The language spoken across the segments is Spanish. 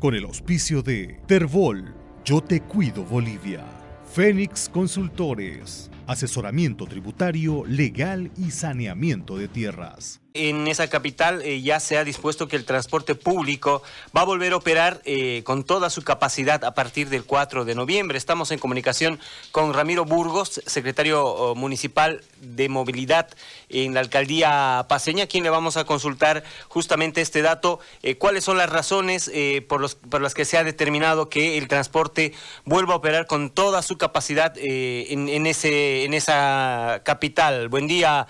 con el auspicio de Terbol, Yo Te Cuido Bolivia, Fénix Consultores, asesoramiento tributario, legal y saneamiento de tierras en esa capital eh, ya se ha dispuesto que el transporte público va a volver a operar eh, con toda su capacidad a partir del 4 de noviembre. Estamos en comunicación con Ramiro Burgos, secretario oh, municipal de movilidad en la alcaldía paseña, a quien le vamos a consultar justamente este dato. Eh, ¿Cuáles son las razones por, las que se ha determinado que el transporte vuelva a operar con toda su capacidad en esa capital? Buen día,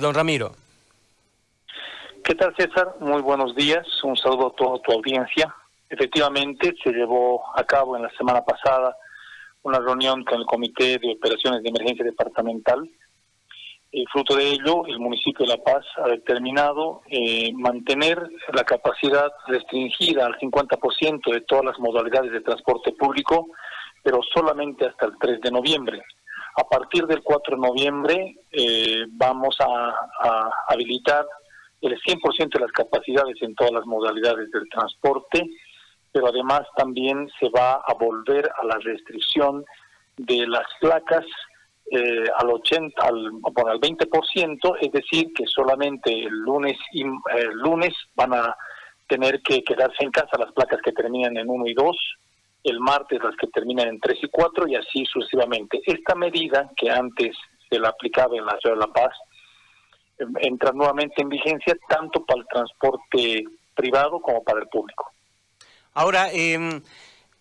don Ramiro. ¿Qué tal, César? Muy buenos días. Un saludo a toda tu audiencia. Efectivamente, se llevó a cabo en la semana pasada una reunión con el Comité de Operaciones de Emergencia Departamental. Y fruto de ello, el municipio de La Paz ha determinado eh, mantener la capacidad restringida al 50% de todas las modalidades de transporte público, pero solamente hasta el 3 de noviembre. A partir del 4 de noviembre eh, vamos a habilitar el 100% de las capacidades en todas las modalidades del transporte, pero además también se va a volver a la restricción de las placas eh, al 80 al, bueno, al 20%, es decir, que solamente el lunes y el lunes van a tener que quedarse en casa las placas que terminan en 1 y 2, el martes las que terminan en 3 y 4 y así sucesivamente. Esta medida que antes se la aplicaba en la ciudad de La Paz entra nuevamente en vigencia tanto para el transporte privado como para el público. Ahora, eh,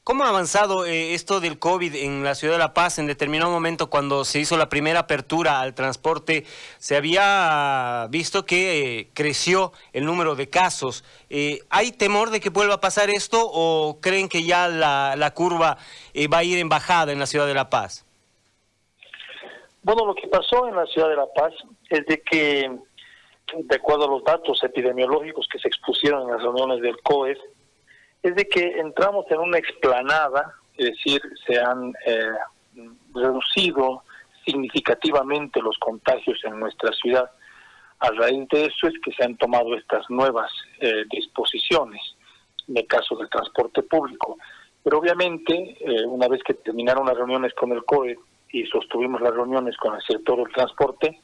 ¿cómo ha avanzado eh, esto del COVID en la ciudad de La Paz? En determinado momento, cuando se hizo la primera apertura al transporte, se había visto que eh, creció el número de casos. Eh, ¿Hay temor de que vuelva a pasar esto o creen que ya la curva va a ir en bajada en la ciudad de La Paz? Bueno, lo que pasó en la ciudad de La Paz es de que, de acuerdo a los datos epidemiológicos que se expusieron en las reuniones del COES, es de que entramos en una explanada, es decir, se han eh, reducido significativamente los contagios en nuestra ciudad. A raíz de eso es que se han tomado estas nuevas eh, disposiciones en el caso del transporte público. Pero obviamente, eh, una vez que terminaron las reuniones con el COE y sostuvimos las reuniones con el sector del transporte,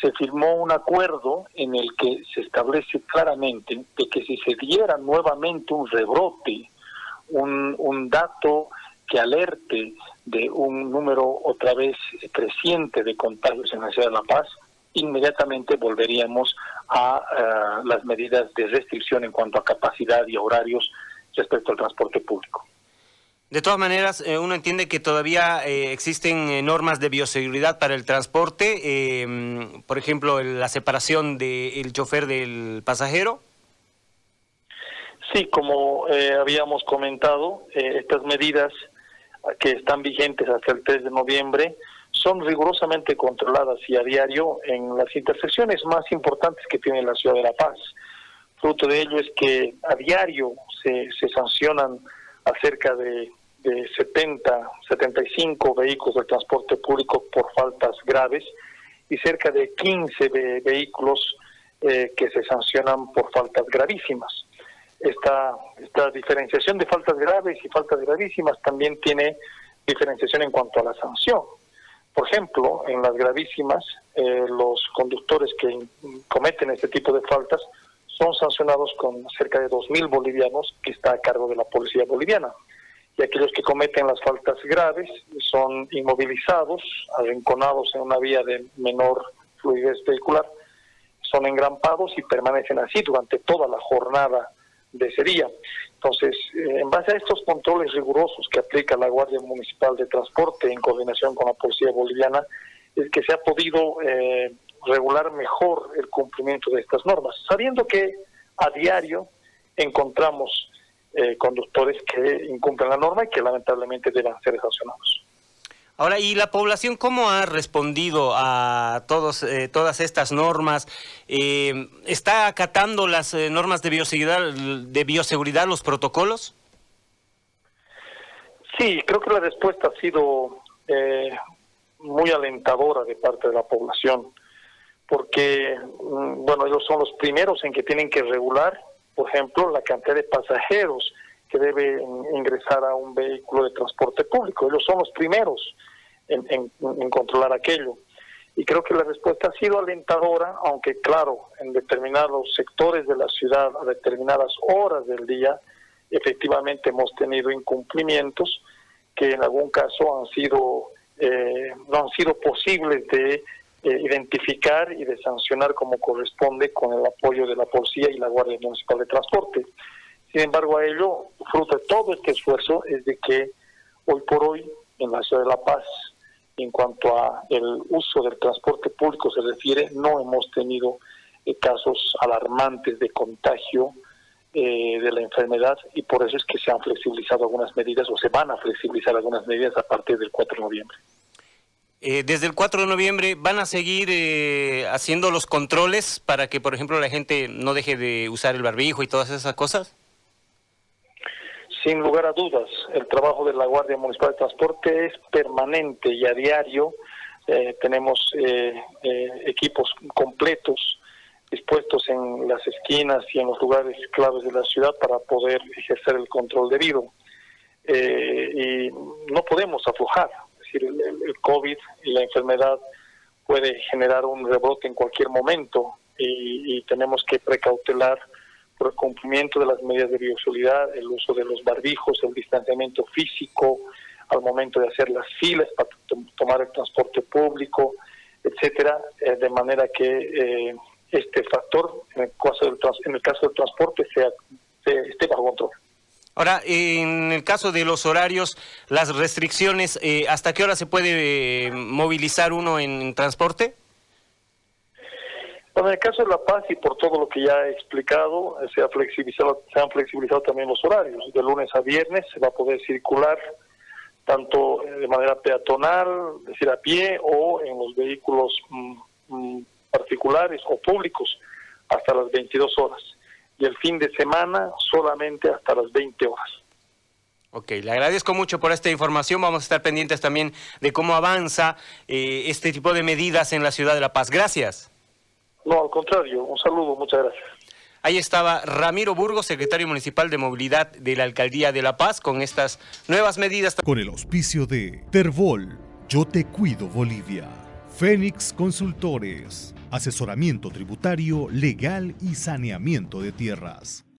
se firmó un acuerdo en el que se establece claramente de que si se diera nuevamente un rebrote, un, un dato que alerte de un número otra vez creciente de contagios en la ciudad de La Paz, inmediatamente volveríamos a las medidas de restricción en cuanto a capacidad y horarios respecto al transporte público. De todas maneras, eh, uno entiende que todavía eh, existen eh, normas de bioseguridad para el transporte, em, por ejemplo, la separación del chofer del pasajero. Sí, como habíamos comentado, estas medidas que están vigentes hasta el 3 de noviembre son rigurosamente controladas y a diario en las intersecciones más importantes que tiene la ciudad de La Paz. Fruto de ello es que a diario se, se sancionan acerca de de 70, 75 vehículos de transporte público por faltas graves y cerca de 15 vehículos eh, que se sancionan por faltas gravísimas. Esta, esta diferenciación de faltas graves y faltas gravísimas también tiene diferenciación en cuanto a la sanción. Por ejemplo, en las gravísimas, eh, los conductores que cometen este tipo de faltas son sancionados con cerca de 2.000 bolivianos que está a cargo de la policía boliviana y aquellos que cometen las faltas graves son inmovilizados, arrinconados en una vía de menor fluidez vehicular, son engrampados y permanecen así durante toda la jornada de ese día. Entonces, eh, en base a estos controles rigurosos que aplica la Guardia Municipal de Transporte en coordinación con la Policía Boliviana, es que se ha podido eh, regular mejor el cumplimiento de estas normas, sabiendo que a diario encontramos eh, conductores que incumplen la norma y que lamentablemente deben ser sancionados. Ahora, ¿y la población cómo ha respondido a todos, eh, todas estas normas? Eh, ¿Está acatando las normas de bioseguridad, de bioseguridad, los protocolos? Sí, creo que la respuesta ha sido muy alentadora de parte de la población, porque, mm, bueno, ellos son los primeros en que tienen que regular por ejemplo, la cantidad de pasajeros que debe ingresar a un vehículo de transporte público. Ellos son los primeros en, controlar aquello. Y creo que la respuesta ha sido alentadora, aunque claro, en determinados sectores de la ciudad, a determinadas horas del día, efectivamente hemos tenido incumplimientos que en algún caso han sido eh, no han sido posibles de eh, identificar y de sancionar como corresponde con el apoyo de la policía y la Guardia Municipal de Transporte. Sin embargo, a ello, fruto de todo este esfuerzo, es de que hoy por hoy en la ciudad de La Paz, en cuanto a el uso del transporte público se refiere, no hemos tenido eh, casos alarmantes de contagio eh, de la enfermedad y por eso es que se han flexibilizado algunas medidas o se van a flexibilizar algunas medidas a partir del 4 de noviembre. Eh, desde el 4 de noviembre van a seguir haciendo los controles para que, por ejemplo, la gente no deje de usar el barbijo y todas esas cosas. Sin lugar a dudas, el trabajo de la Guardia Municipal de Transporte es permanente y a diario. Eh, tenemos eh, eh, equipos completos dispuestos en las esquinas y en los lugares claves de la ciudad para poder ejercer el control debido. y no podemos aflojar. Decir, el, el, COVID y la enfermedad puede generar un rebrote en cualquier momento y, y tenemos que precautelar por el cumplimiento de las medidas de bioseguridad, el uso de los barbijos, el distanciamiento físico al momento de hacer las filas para tomar el transporte público, etcétera, eh, de manera que eh, este factor, en el caso del, en el caso del transporte, sea, esté bajo control. Ahora, en el caso de los horarios, las restricciones, eh, ¿hasta qué hora se puede movilizar uno en transporte? Bueno, en el caso de La Paz y por todo lo que ya he explicado, eh, se, ha flexibilizado, se han flexibilizado también los horarios. De lunes a viernes se va a poder circular tanto eh, de manera peatonal, es decir, a pie, o en los vehículos mm, mm, particulares o públicos hasta las 22 horas. Y el fin de semana solamente hasta las 20 horas. Ok, le agradezco mucho por esta información. Vamos a estar pendientes también de cómo avanza eh, este tipo de medidas en la ciudad de La Paz. Gracias. No, al contrario, un saludo, muchas gracias. Ahí estaba Ramiro Burgos, secretario municipal de movilidad de la Alcaldía de La Paz, con estas nuevas medidas. Con el auspicio de Terbol, Yo Te Cuido Bolivia, Fénix Consultores, asesoramiento tributario, legal y saneamiento de tierras.